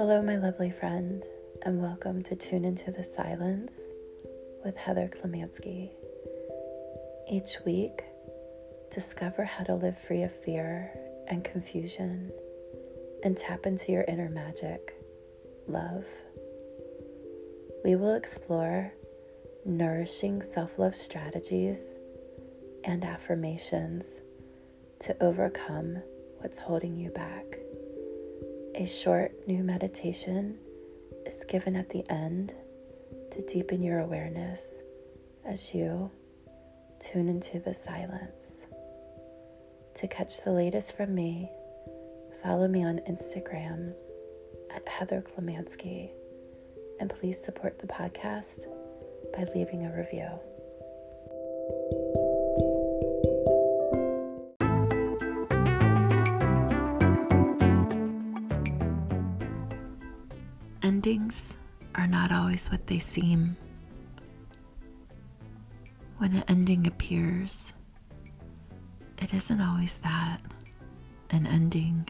Hello, my lovely friend, and welcome to Tune Into the Silence with Heather Klemanski. Each week, discover how to live free of fear and confusion and tap into your inner magic, love. We will explore nourishing self love strategies and affirmations to overcome what's holding you back. A short new meditation is given at the end to deepen your awareness as you tune into the silence. To catch the latest from me, follow me on Instagram at Heather Klemanski, and please support the podcast by leaving a review. Endings are not always what they seem. When an ending appears, it isn't always that an ending.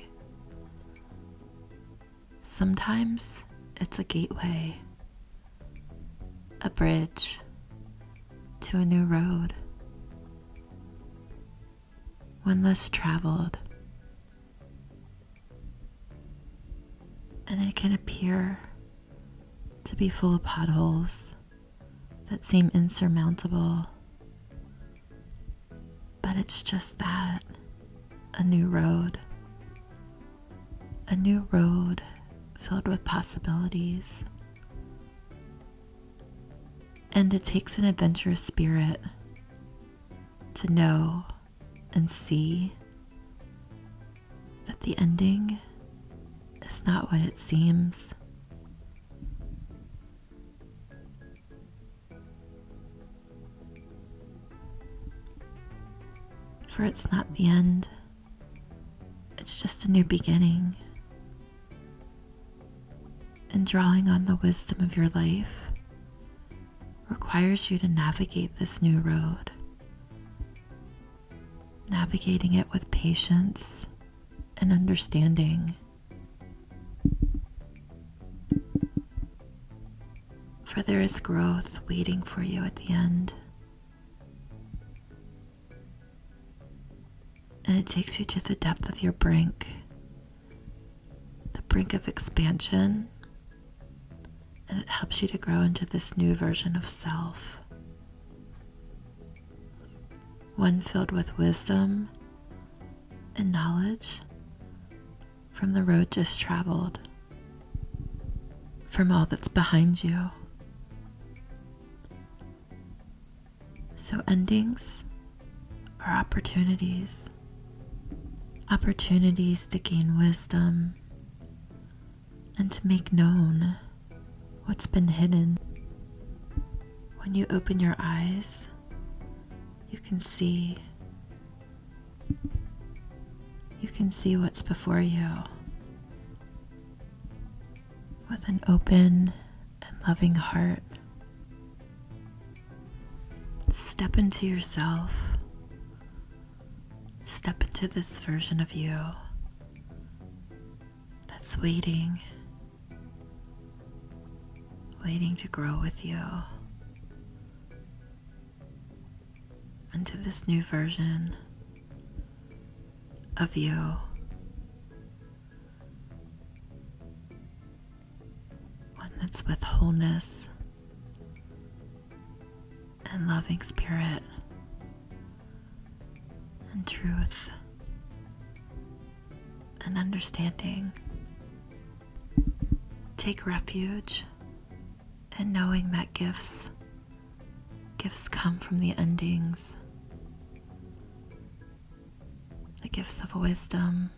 Sometimes it's a gateway, a bridge to a new road, one less traveled. And it can appear to be full of potholes that seem insurmountable. But it's just that a new road. A new road filled with possibilities. And it takes an adventurous spirit to know and see that the ending is not what it seems. For it's not the end, it's just a new beginning. And drawing on the wisdom of your life requires you to navigate this new road. Navigating it with patience and understanding. For there is growth waiting for you at the end. And it takes you to the depth of your brink, the brink of expansion, and it helps you to grow into this new version of self. One filled with wisdom and knowledge from the road just traveled, from all that's behind you. So, endings are opportunities opportunities to gain wisdom and to make known what's been hidden. When you open your eyes, you can see. You can see what's before you with an open and loving heart. Step into yourself. Step into this version of you that's waiting, waiting to grow with you. Into this new version of you. One that's with wholeness and loving spirit and truth and understanding. Take refuge in knowing that gifts gifts come from the endings. The gifts of wisdom,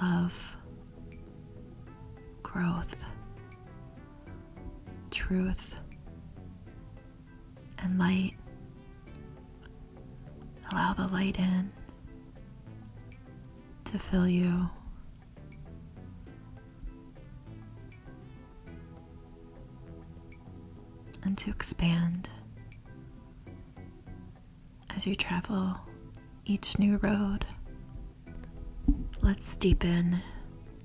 love, growth, truth, and light. Allow the light in to fill you. And to expand as you travel each new road. Let's deepen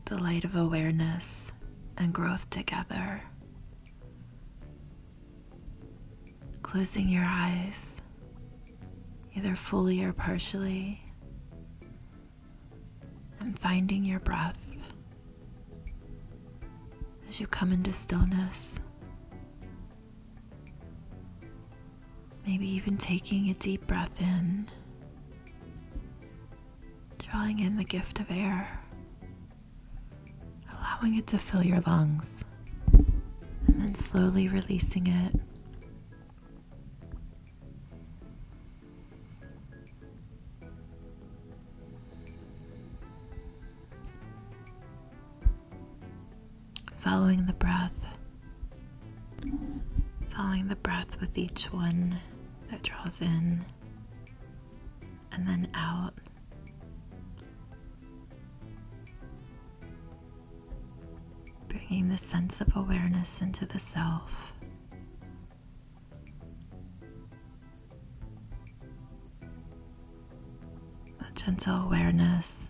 the light of awareness and growth together. Closing your eyes, either fully or partially, and finding your breath as you come into stillness. Maybe even taking a deep breath in, drawing in the gift of air, allowing it to fill your lungs, and then slowly releasing it. Following the breath, following the breath with each one that draws in and then out. Bringing the sense of awareness into the self. A gentle awareness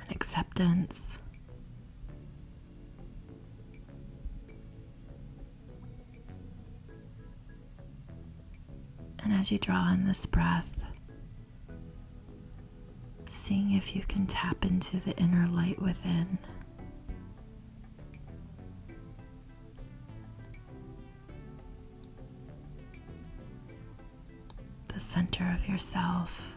and acceptance. As you draw in this breath, seeing if you can tap into the inner light within. The center of yourself.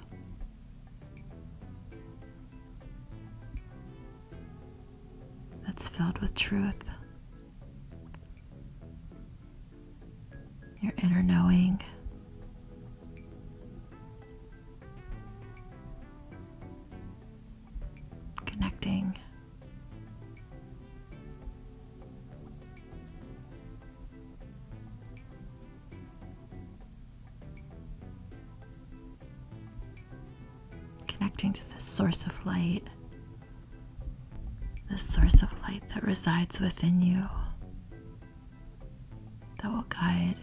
That's filled with truth. Your inner knowing. Resides within you, that will guide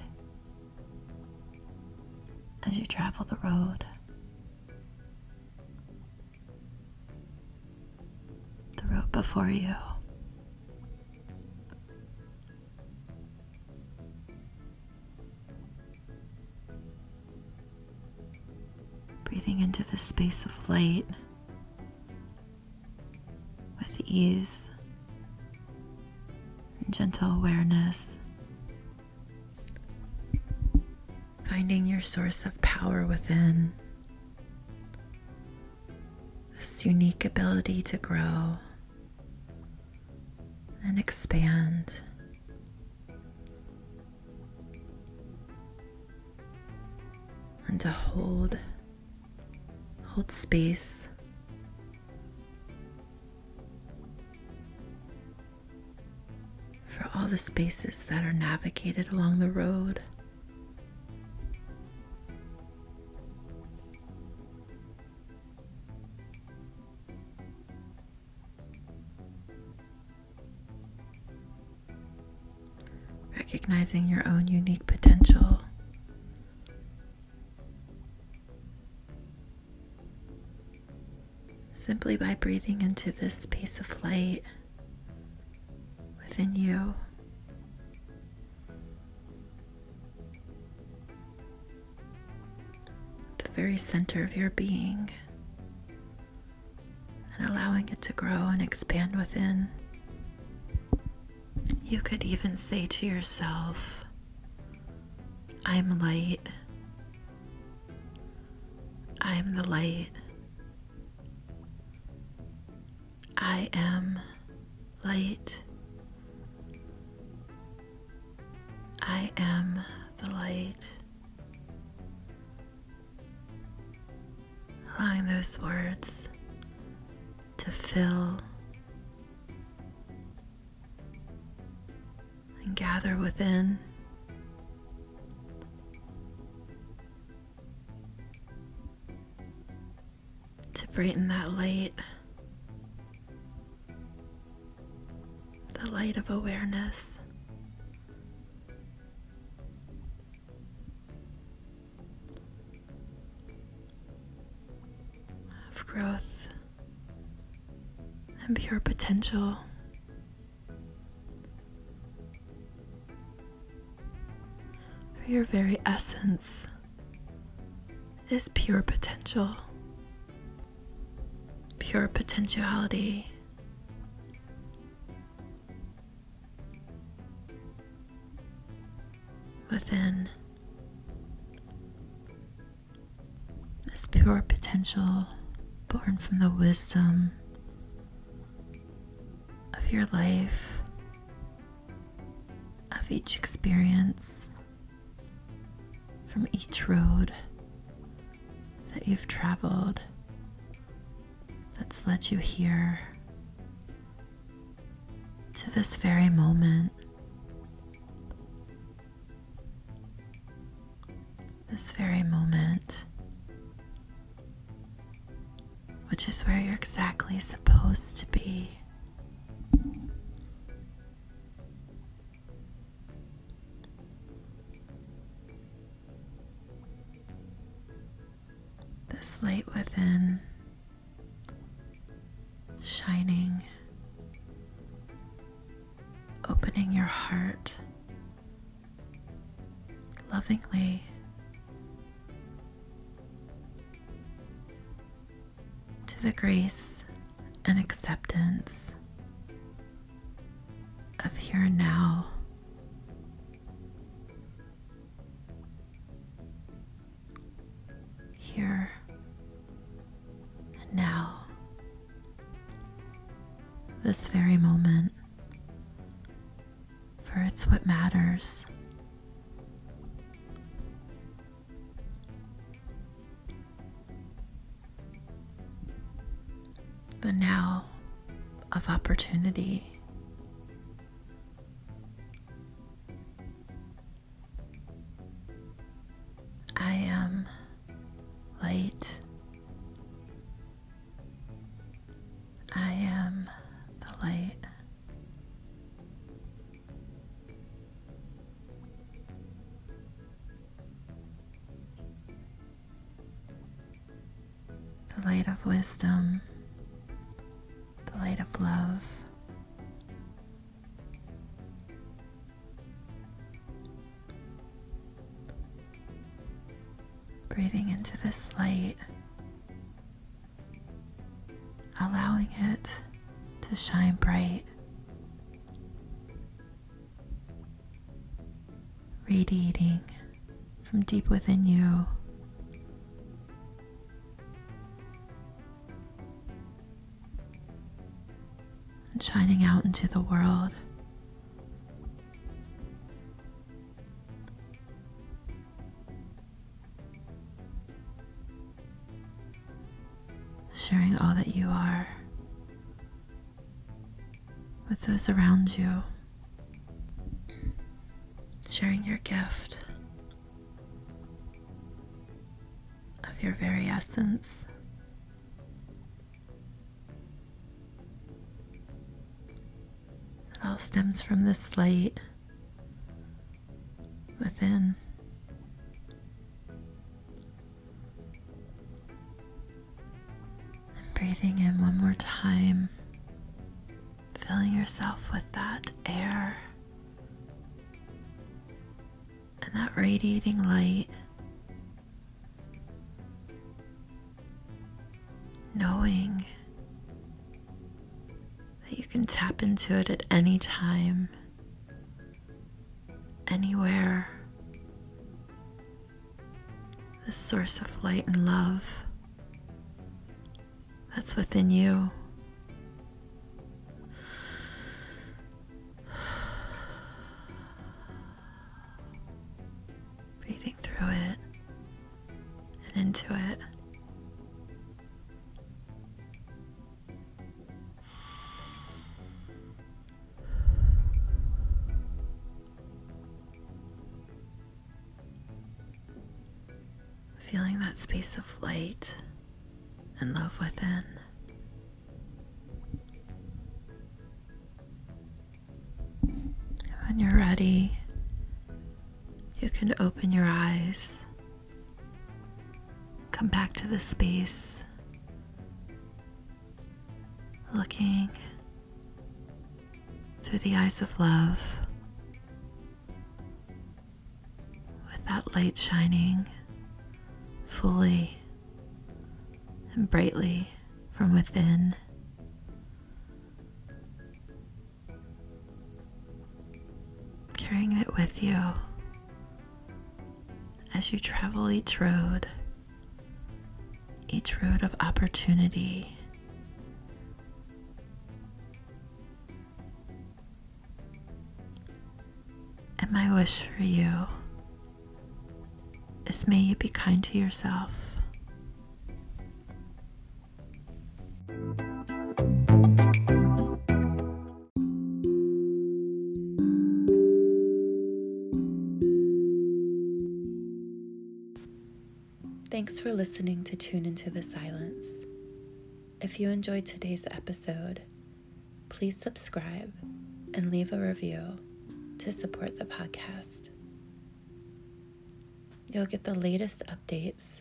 as you travel the road. the road before you. Breathing into the space of light with ease gentle awareness. Finding your source of power within. This unique ability to grow and expand. And to hold, hold space. For all the spaces that are navigated along the road. recognizing your own unique potential. Simply by breathing into this space of light within you. The very center of your being, and allowing it to grow and expand within. You could even say to yourself, I'm light. I'm the light. I am light. I am the light. Allowing those words to fill and gather within. To brighten that light, the light of awareness. Growth and pure potential. Your very essence is pure potential, pure potentiality. Within this pure potential born from the wisdom of your life, of each experience, from each road that you've traveled that's led you here to this very moment. This very moment, which is where you're exactly supposed to be. This light within shining, opening your heart lovingly. Grace and acceptance of here and now. Here and now, this very moment, for it's what matters. The now of opportunity. I am light. I am the light. The light of wisdom, Breathing into this light, allowing it to shine bright, radiating from deep within you. Shining out into the world. Sharing all that you are with those around you. Sharing your gift of your very essence. It all stems from this light within. Breathing in one more time. Filling yourself with that air and that radiating light, knowing that you can tap into it at any time, anywhere. The source of light and love that's within you. And love within. When you're ready, you can open your eyes, come back to the space. Looking through the eyes of love. With that light shining fully brightly from within. Carrying it with you as you travel each road, each road of opportunity. And my wish for you is may you be kind to yourself. Thanks for listening to Tune Into the Silence. If you enjoyed today's episode, please subscribe and leave a review to support the podcast. You'll get the latest updates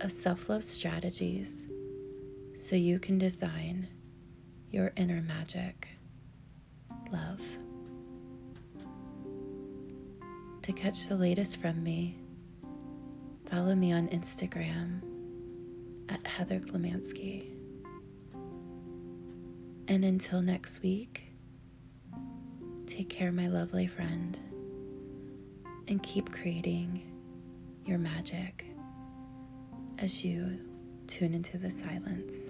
of self love strategies so you can design your inner magic. Love. To catch the latest from me, follow me on Instagram at Heather Klemanski. And until next week, take care, my lovely friend, and keep creating your magic as you tune into the silence.